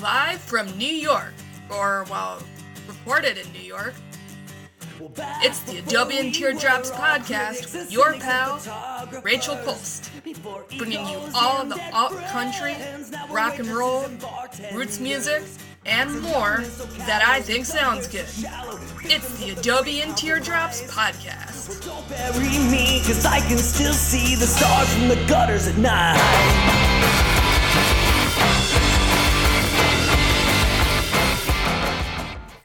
live from New York, or, well, recorded in New York. It's the Adobe and Teardrops podcast with your pal, Rachel Cholst, bringing you all the alt country, rock and roll, roots music, and more that I think sounds good. It's the Adobe and Teardrops podcast. Don't bury me, cause I can still see the stars from the gutters at night.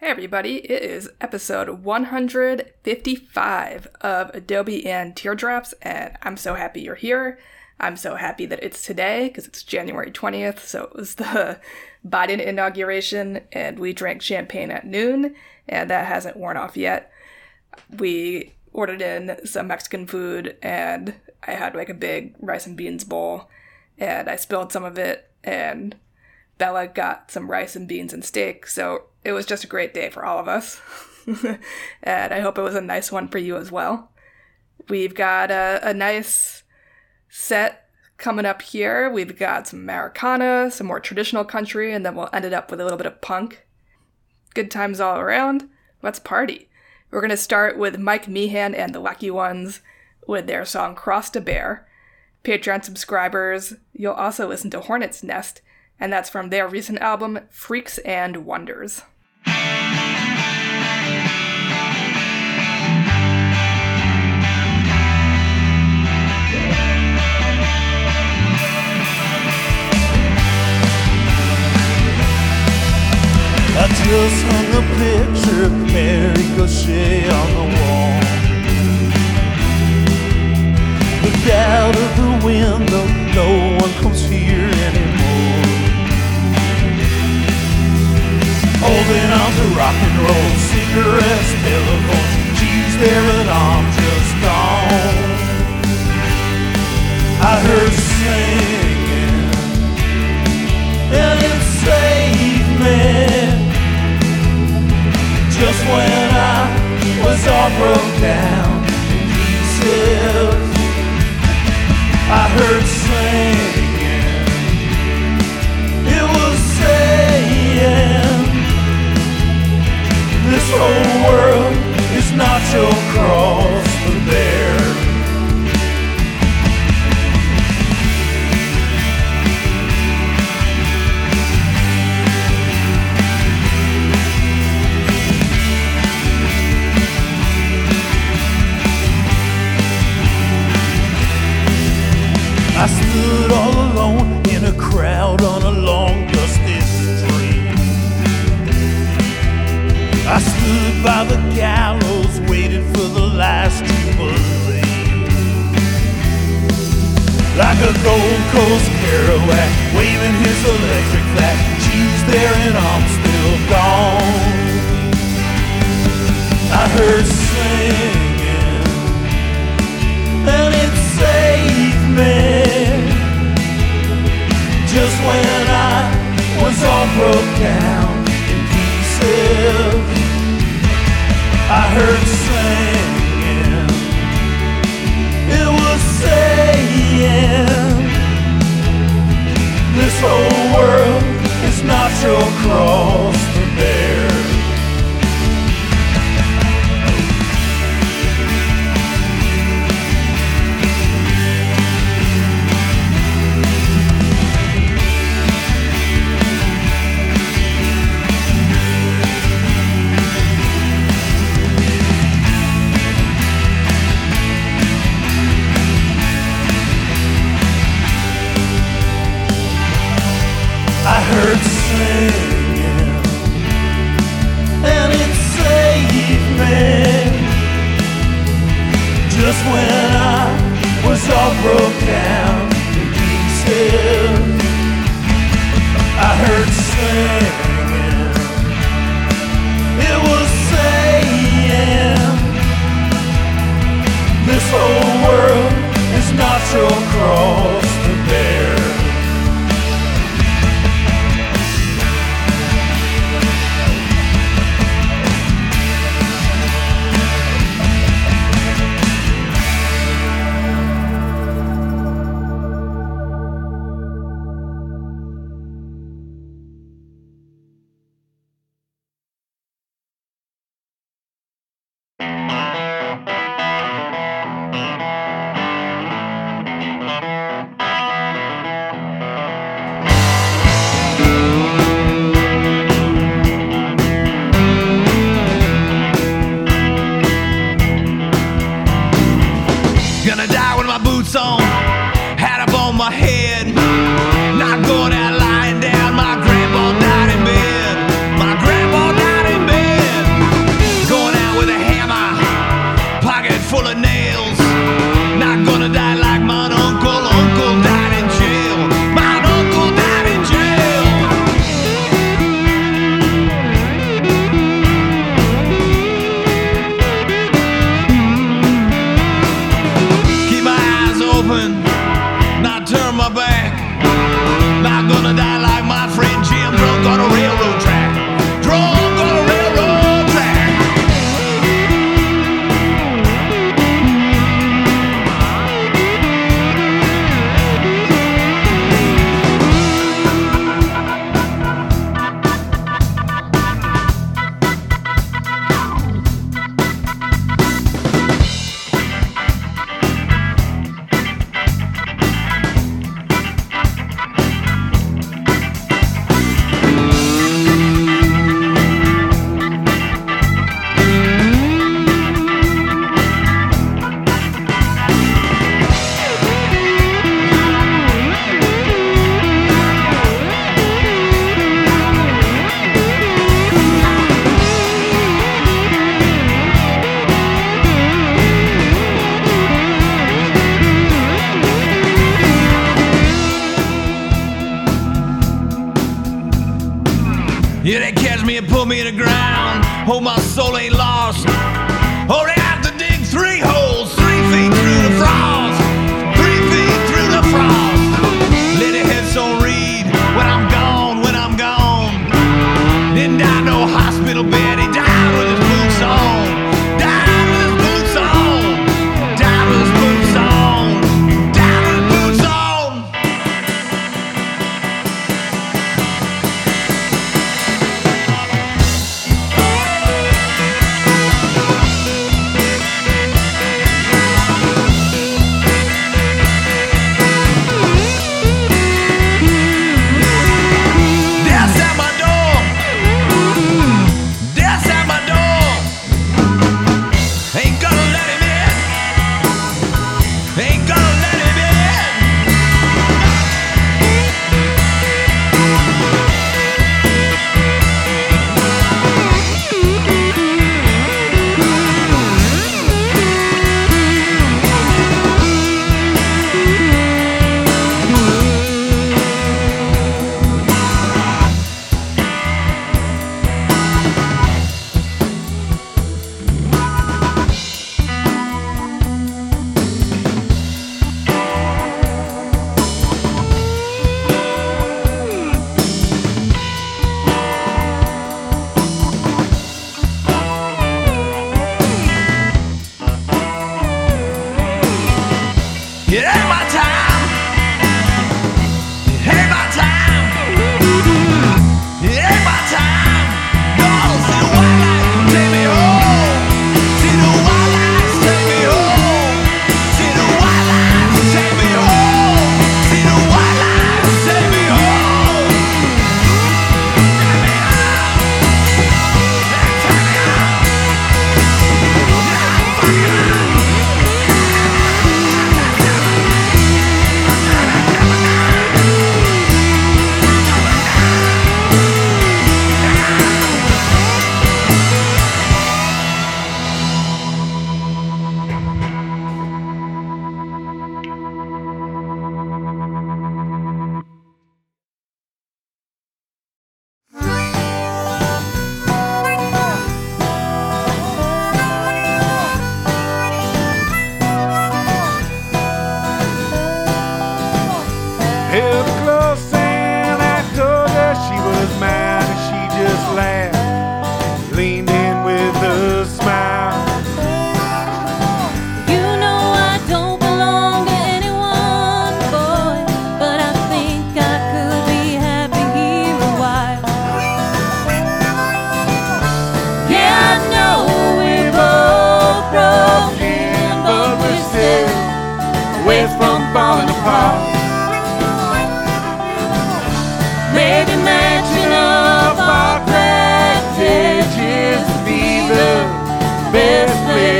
Hey everybody, it is episode 155 of Adobe and Teardrops, and I'm so happy you're here. I'm so happy that it's today because it's January 20th, so it was the Biden inauguration, and we drank champagne at noon, and that hasn't worn off yet. We ordered in some Mexican food, and I had like a big rice and beans bowl, and I spilled some of it, and Bella got some rice and beans and steak, so it was just a great day for all of us. and I hope it was a nice one for you as well. We've got a, a nice set coming up here. We've got some Americana, some more traditional country, and then we'll end it up with a little bit of punk. Good times all around. Let's party. We're going to start with Mike Meehan and the Lucky Ones with their song Cross to Bear. Patreon subscribers, you'll also listen to Hornet's Nest, and that's from their recent album Freaks and Wonders. I just hung a picture of Mary Gauthier on the wall. Look out of the window, no one comes here anymore. Holding on to rock and roll, cigarettes, telephones, she's there and I'm just gone. I heard singing, and it saved me. Just when I was all broke down in pieces, I heard singing. Whole world is not your cross song.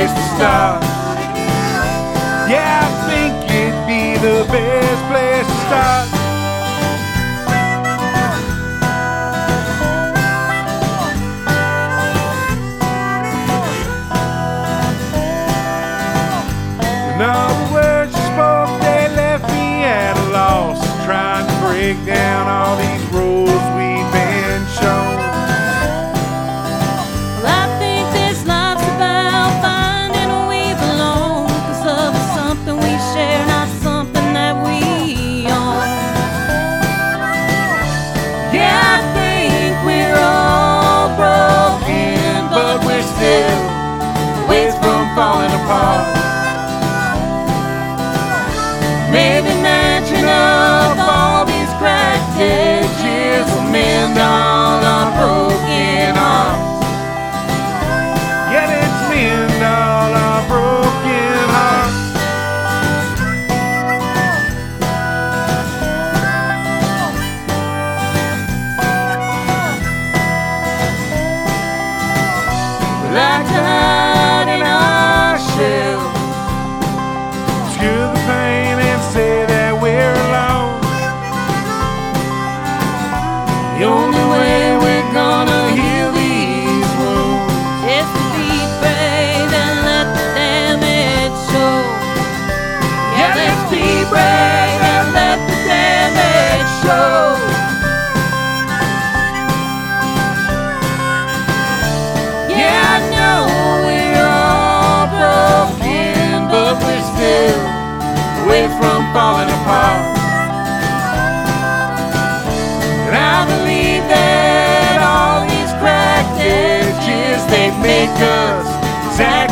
place to start. Yeah, I think it'd be the best place to start. Us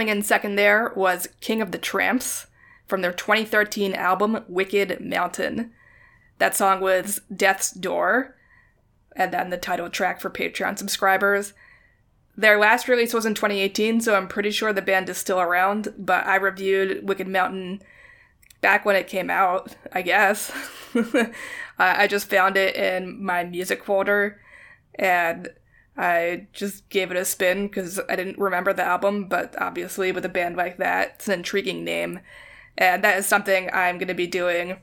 Coming in second there was King of the Tramps from their 2013 album Wicked Mountain. That song was Death's Door, and then the title track for Patreon subscribers. Their last release was in 2018, so I'm pretty sure the band is still around, but I reviewed Wicked Mountain back when it came out, I guess. I just found it in my music folder and I just gave it a spin because I didn't remember the album, but obviously with a band like that, it's an intriguing name. And that is something I'm going to be doing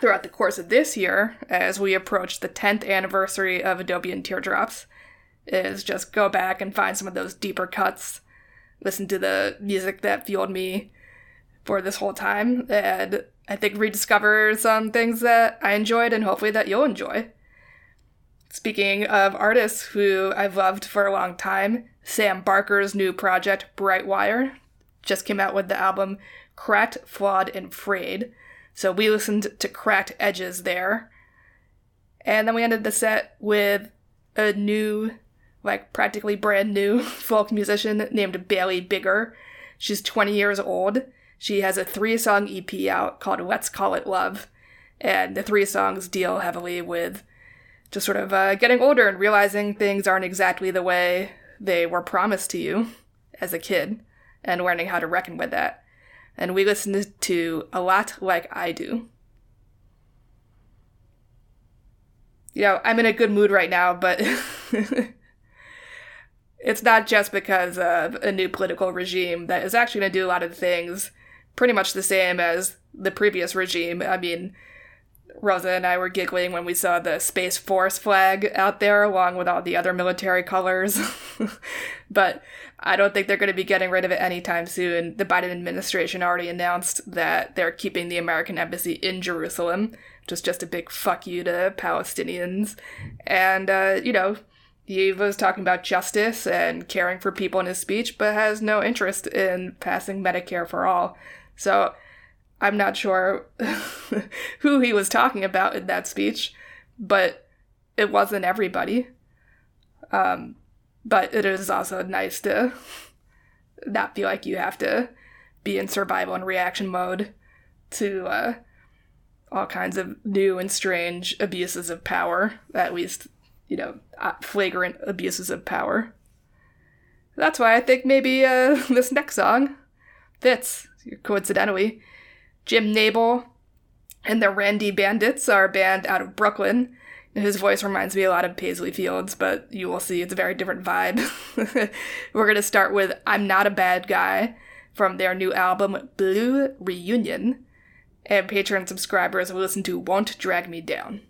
throughout the course of this year as we approach the 10th anniversary of Adobe and Teardrops is just go back and find some of those deeper cuts, listen to the music that fueled me for this whole time, and I think rediscover some things that I enjoyed and hopefully that you'll enjoy. Speaking of artists who I've loved for a long time, Sam Barker's new project, Brightwire, just came out with the album Cracked, Flawed, and Frayed. So we listened to Cracked Edges there. And then we ended the set with a new, like practically brand new folk musician named Bailey Bigger. She's 20 years old. She has a three song EP out called Let's Call It Love. And the three songs deal heavily with just sort of uh, getting older and realizing things aren't exactly the way they were promised to you as a kid and learning how to reckon with that. And we listened to a lot like I do. You know, I'm in a good mood right now, but it's not just because of a new political regime that is actually going to do a lot of things pretty much the same as the previous regime. I mean, Rosa and I were giggling when we saw the Space Force flag out there along with all the other military colors. but I don't think they're going to be getting rid of it anytime soon. The Biden administration already announced that they're keeping the American embassy in Jerusalem, which is just a big fuck you to Palestinians. And, uh, you know, he was talking about justice and caring for people in his speech, but has no interest in passing Medicare for all. So I'm not sure who he was talking about in that speech, but it wasn't everybody. Um, but it is also nice to not feel like you have to be in survival and reaction mode to uh, all kinds of new and strange abuses of power, at least, you know, uh, flagrant abuses of power. That's why I think maybe uh, this next song fits, coincidentally. Jim Nabel and the Randy Bandits are a band out of Brooklyn. His voice reminds me a lot of Paisley Fields, but you will see it's a very different vibe. We're going to start with I'm Not a Bad Guy from their new album Blue Reunion. And Patreon subscribers will listen to Won't Drag Me Down.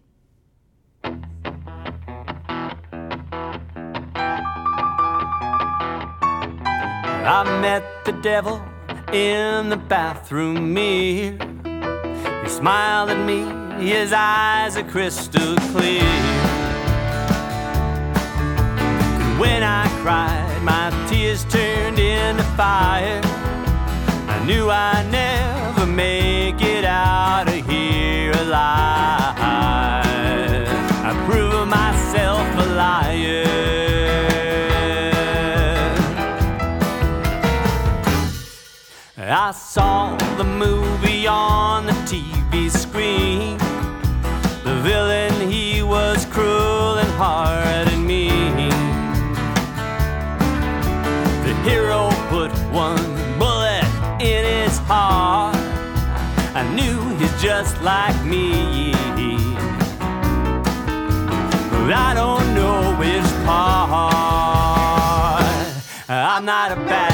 I met the devil in the bathroom mirror. He smiled at me, his eyes are crystal clear. And when I cried, my tears turned into fire. I knew I'd never make it out of here alive. I proved myself a liar. I saw the movie on the TV screen. The villain, he was cruel and hard and mean. The hero put one bullet in his heart. I knew he's just like me. But I don't know which part. I'm not a bad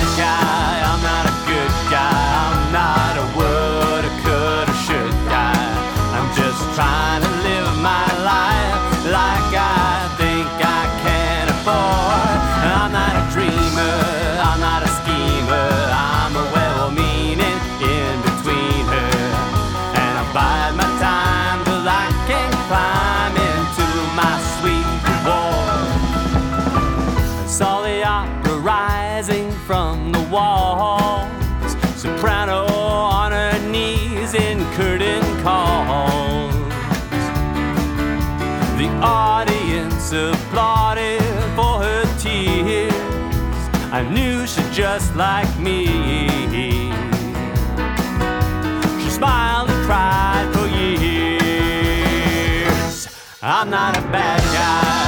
just like me. She smiled and cried for years. I'm not a bad guy.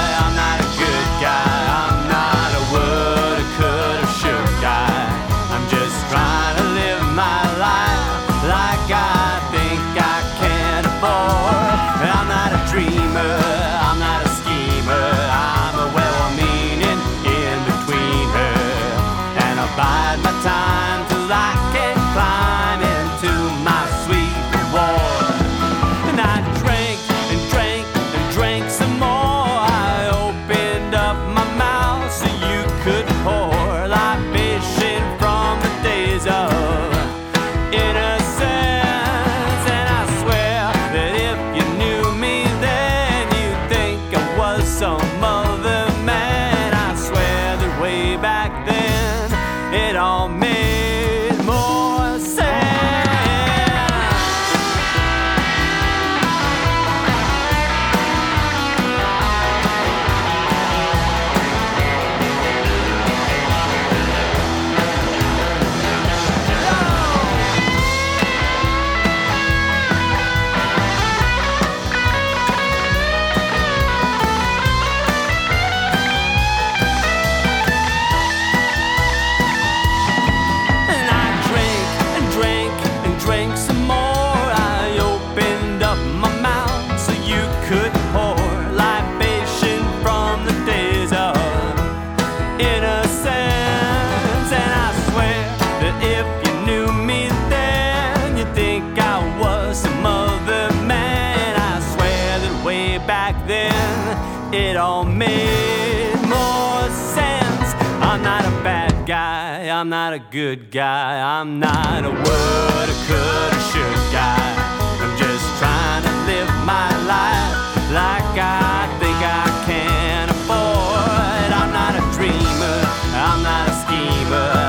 good guy. I'm not a woulda, coulda, should guy. I'm just trying to live my life like I think I can afford. I'm not a dreamer. I'm not a schemer.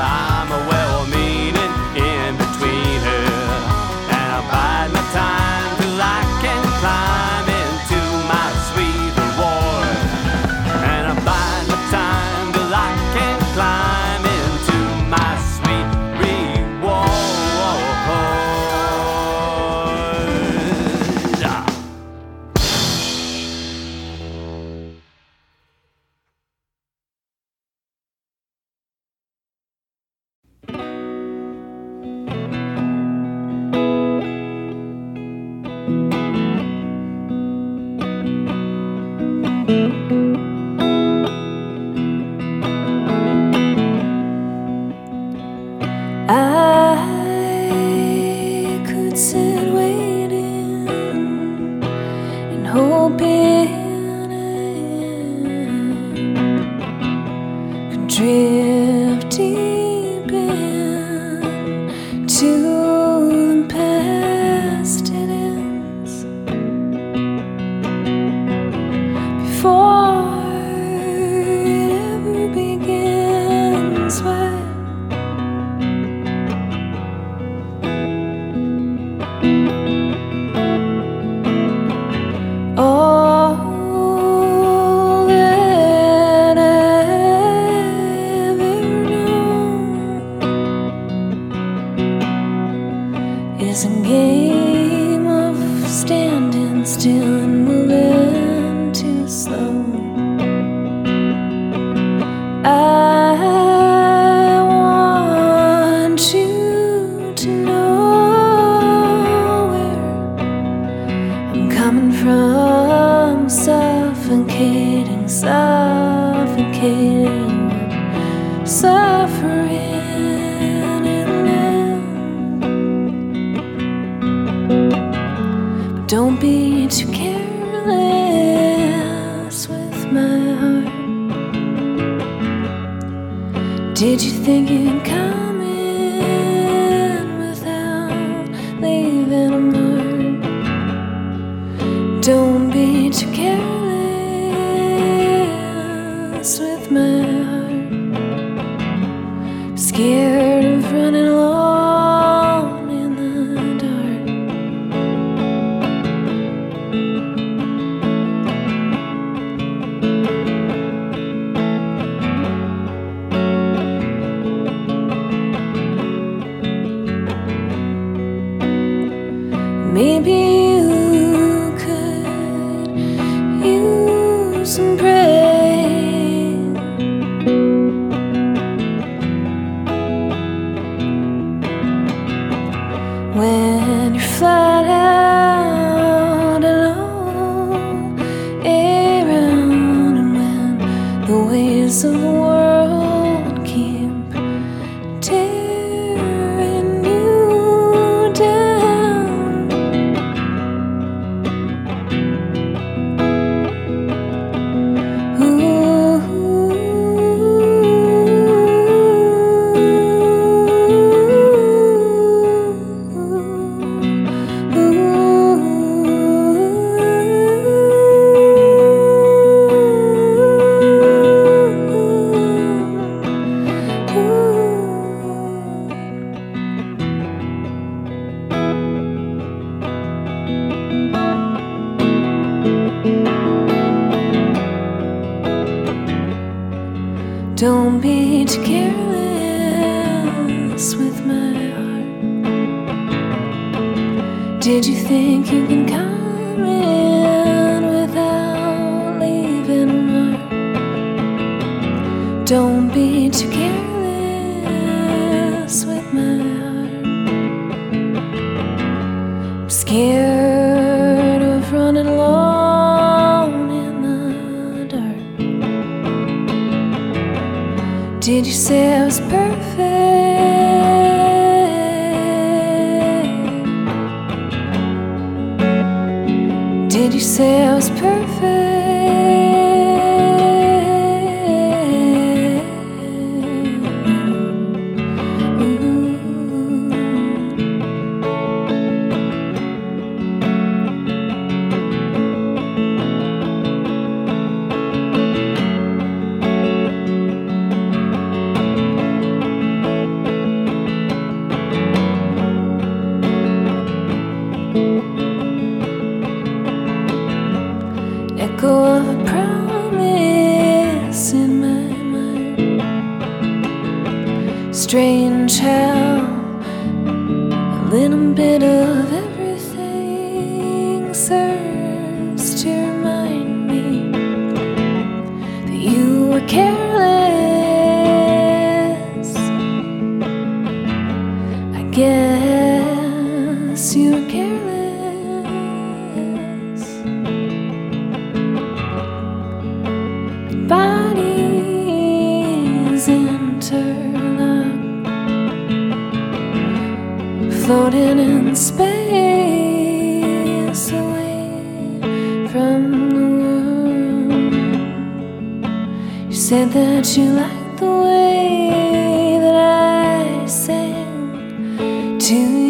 to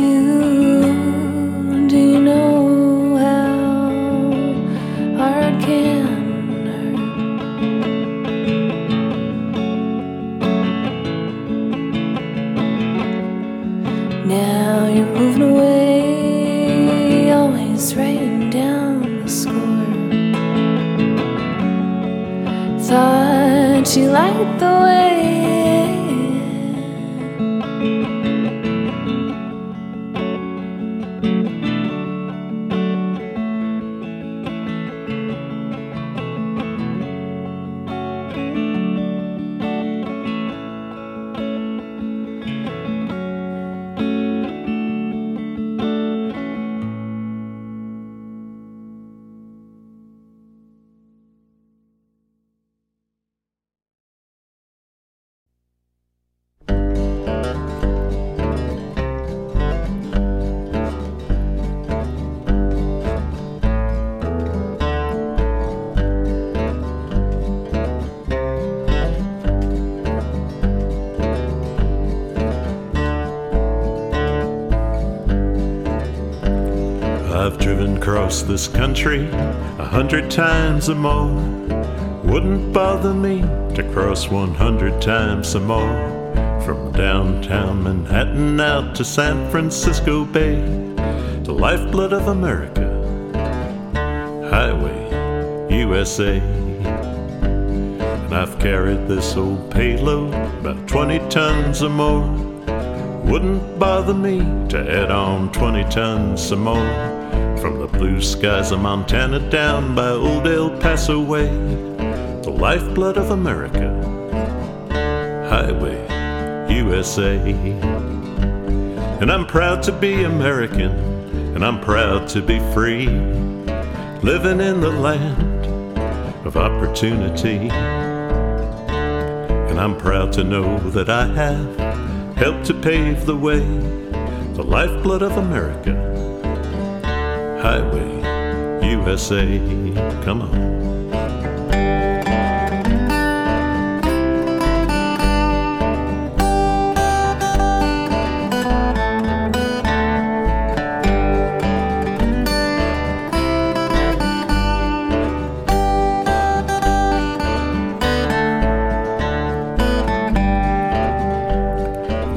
this country a hundred times or more. Wouldn't bother me to cross one hundred times or more. From downtown Manhattan out to San Francisco Bay, the lifeblood of America, Highway USA. And I've carried this old payload about 20 tons or more. Wouldn't bother me to add on 20 tons or more. From the blue skies of Montana down by old El Paso way, the lifeblood of America, Highway USA. And I'm proud to be American, and I'm proud to be free, living in the land of opportunity. And I'm proud to know that I have helped to pave the way, the lifeblood of America. Highway USA, come on.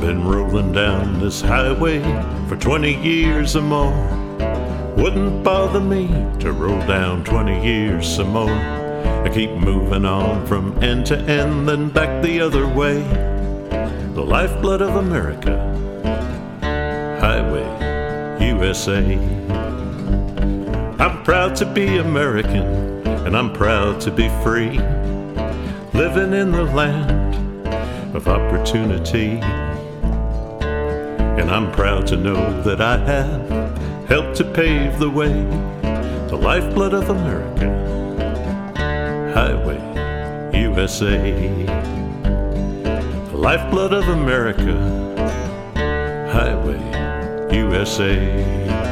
Been rolling down this highway for 20 years or more. Wouldn't bother me to roll down 20 years some more. I keep moving on from end to end, then back the other way. The lifeblood of America, Highway USA. I'm proud to be American, and I'm proud to be free, living in the land of opportunity. And I'm proud to know that I have helped to pave the way, the lifeblood of America, Highway USA. The lifeblood of America, Highway USA.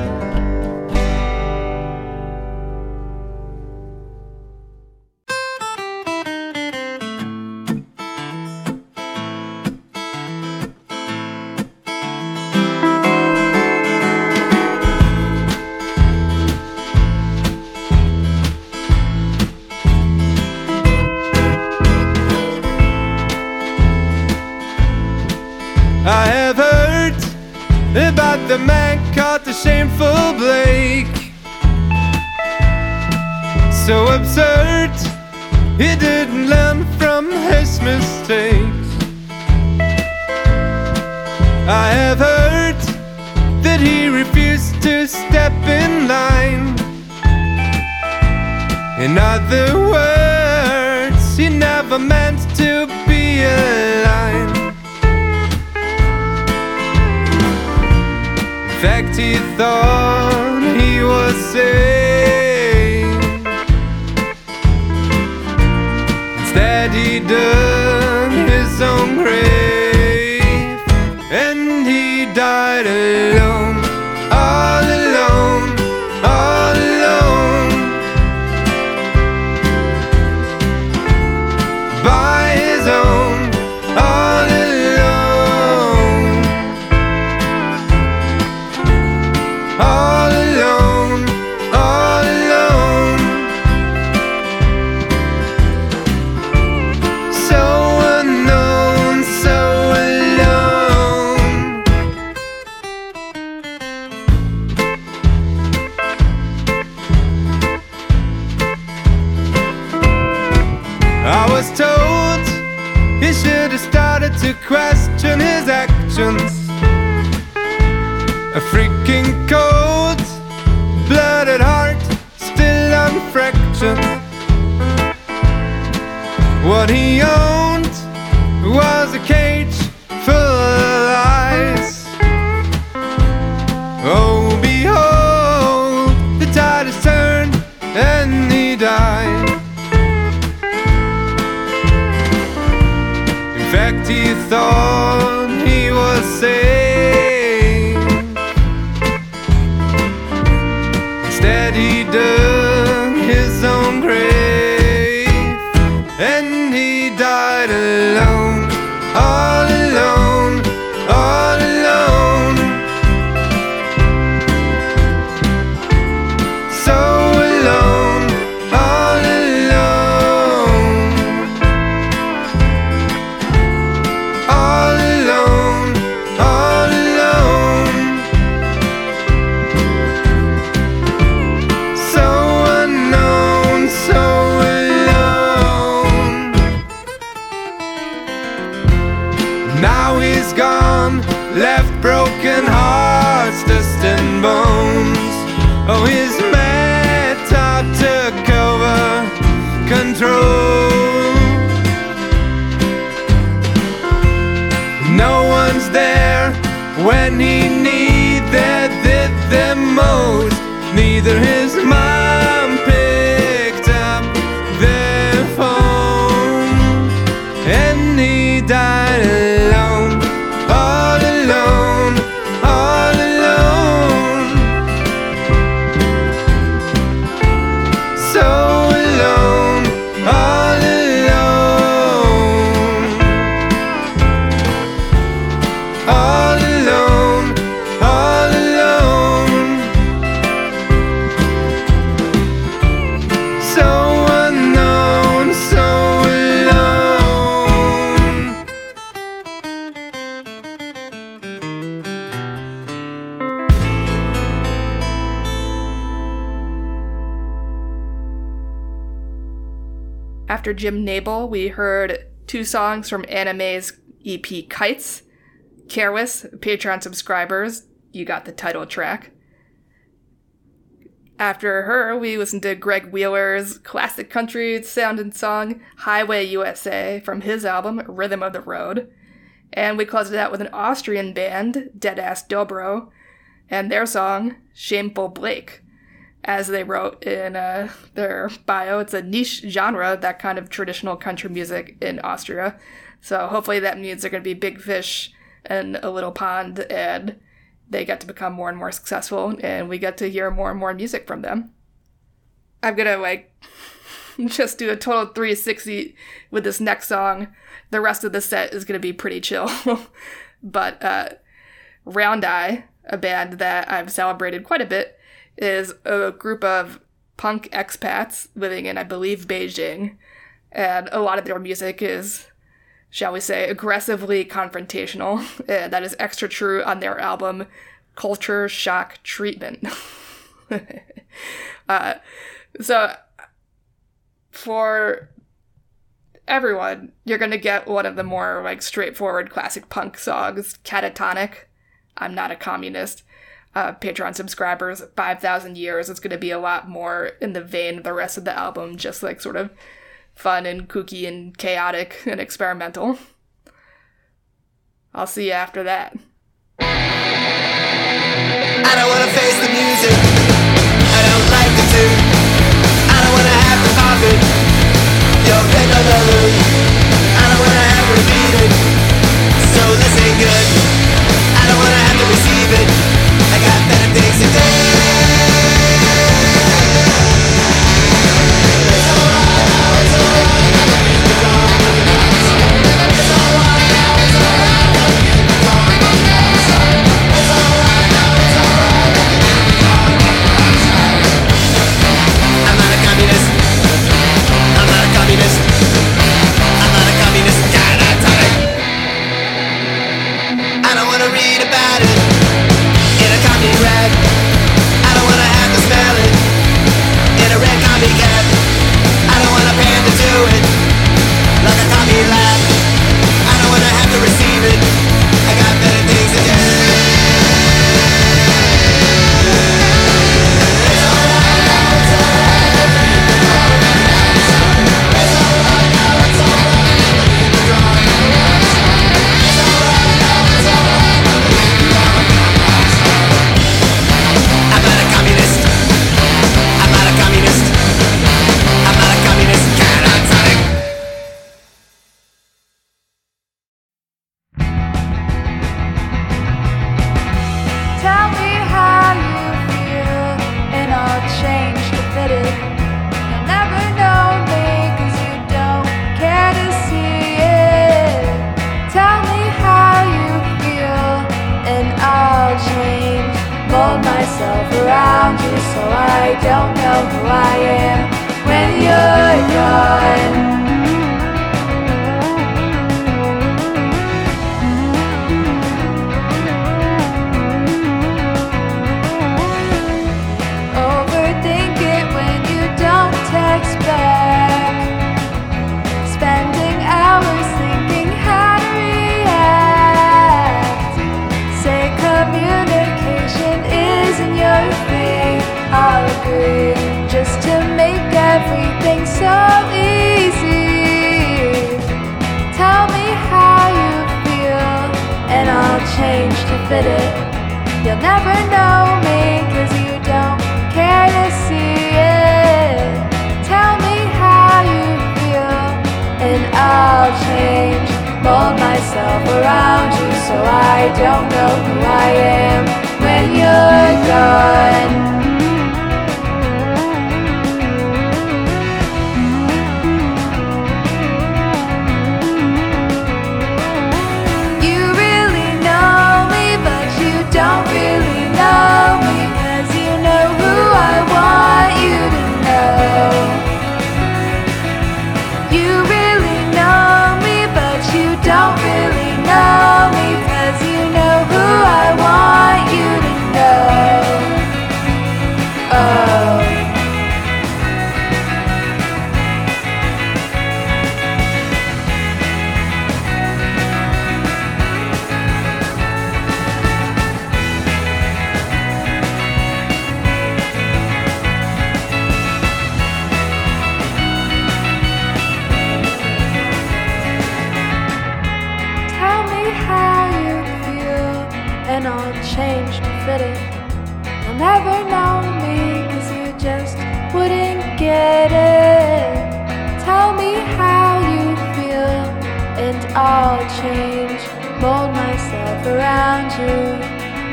After Jim Nabel, we heard two songs from Anime's EP Kites. Careless, Patreon subscribers, you got the title track. After her, we listened to Greg Wheeler's classic country sound and song Highway USA from his album Rhythm of the Road. And we closed it out with an Austrian band, Deadass Dobro, and their song Shameful Blake. As they wrote in uh, their bio, it's a niche genre, that kind of traditional country music in Austria. So hopefully that means they're going to be big fish in a little pond and they get to become more and more successful and we get to hear more and more music from them. I'm going to like just do a total 360 with this next song. The rest of the set is going to be pretty chill. but uh, Round Eye, a band that I've celebrated quite a bit, is a group of punk expats living in, I believe, Beijing. And a lot of their music is, shall we say, aggressively confrontational. And that is extra true on their album, Culture Shock Treatment. uh, so, for everyone, you're gonna get one of the more like straightforward classic punk songs, Catatonic. I'm not a communist. Uh, Patreon subscribers, 5,000 years. It's gonna be a lot more in the vein of the rest of the album, just like sort of fun and kooky and chaotic and experimental. I'll see you after that. I don't wanna face the music.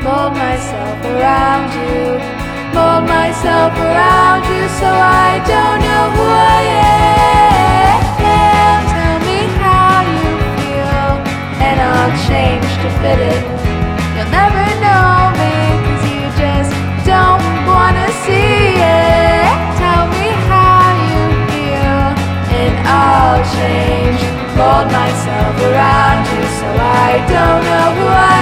mold myself around you, mold myself around you so I don't know who I am. Tell me how you feel, and I'll change to fit it. You'll never know me, cause you just don't wanna see it. Tell me how you feel, and I'll change, mold myself around you so I don't know who I am.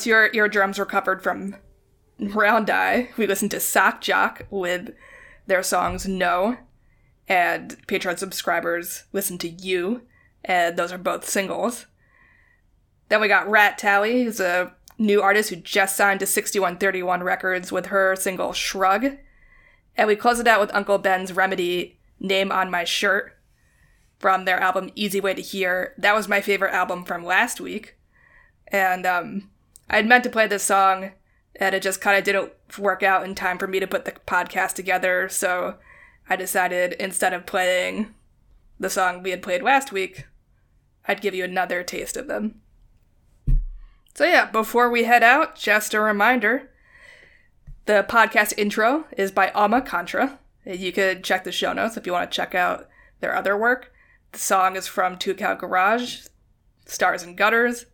once your eardrums recovered from Round Eye, we listened to Sock Jock with their songs No, and Patreon subscribers listened to You, and those are both singles. Then we got Rat Tally, who's a new artist who just signed to 6131 Records with her single Shrug. And we close it out with Uncle Ben's Remedy, Name on My Shirt, from their album Easy Way to Hear. That was my favorite album from last week. And um, I had meant to play this song, and it just kind of didn't work out in time for me to put the podcast together. So I decided instead of playing the song we had played last week, I'd give you another taste of them. So, yeah, before we head out, just a reminder the podcast intro is by Alma Contra. You could check the show notes if you want to check out their other work. The song is from Two Cow Garage, Stars and Gutters.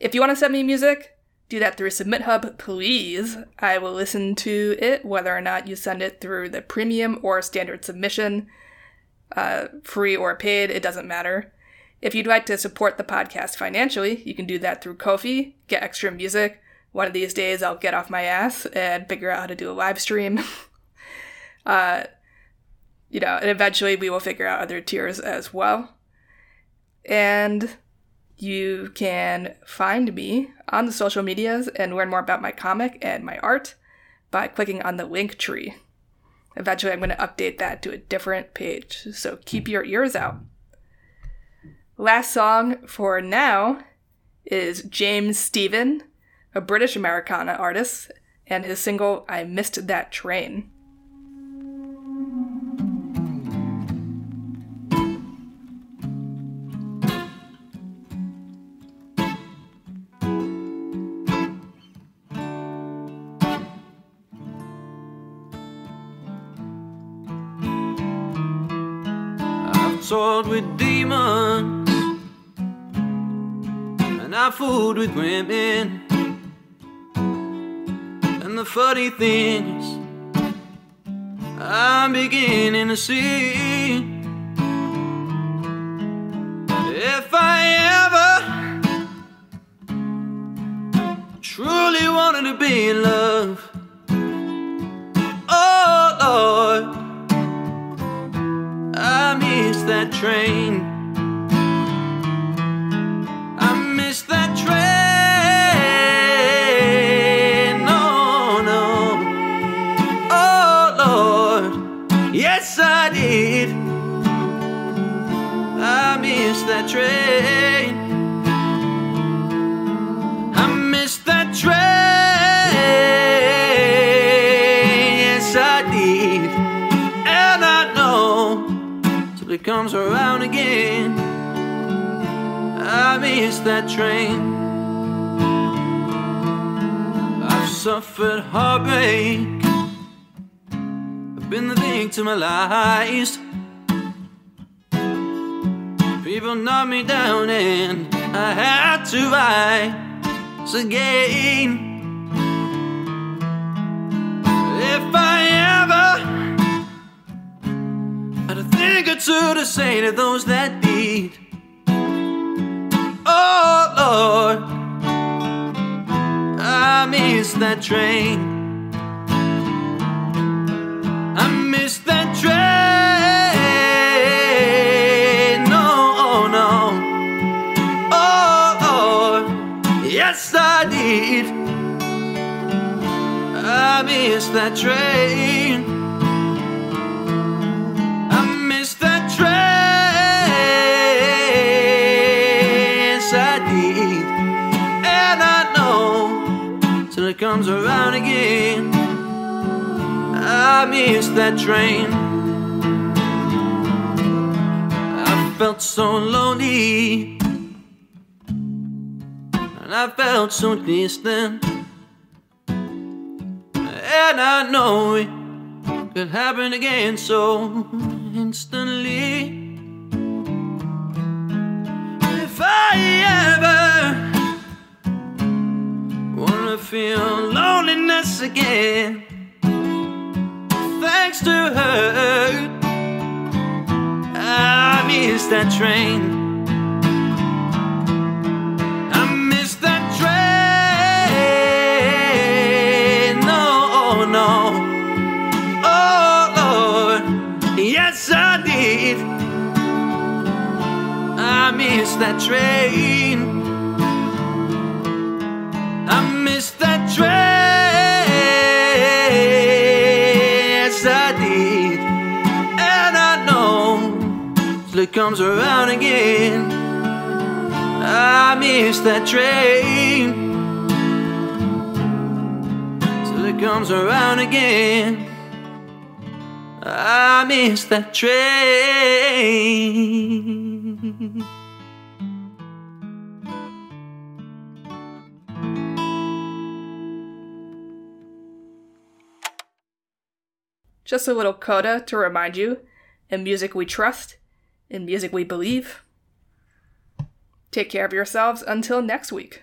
If you want to send me music, do that through SubmitHub, please. I will listen to it whether or not you send it through the premium or standard submission. Uh, free or paid, it doesn't matter. If you'd like to support the podcast financially, you can do that through Ko-fi, get extra music. One of these days, I'll get off my ass and figure out how to do a live stream. uh, you know, and eventually we will figure out other tiers as well. And you can find me on the social medias and learn more about my comic and my art by clicking on the Linktree. Eventually, I'm going to update that to a different page, so keep your ears out. Last song for now is James Stephen, a British Americana artist, and his single I Missed That Train. With demons and I've fooled with women. And the funny thing is, I'm beginning to see if I ever truly wanted to be in love. Train. Comes around again. I miss that train. I've suffered heartbreak. I've been the victim of lies. People knocked me down and I had to rise again. If I ever thing or to say to those that need. Oh Lord, I miss that train. I miss that train. No, oh, no. Oh Lord, yes I did. I miss that train. I miss that train. I felt so lonely. And I felt so distant. And I know it could happen again so instantly. If I ever wanna feel loneliness again, thanks to her, I miss that train. I miss that train. No, no. Oh Lord, yes I did. I miss that train. it comes around again. I miss that train. Till it comes around again. I miss that train. Just a little coda to remind you in music we trust, in music we believe. Take care of yourselves until next week.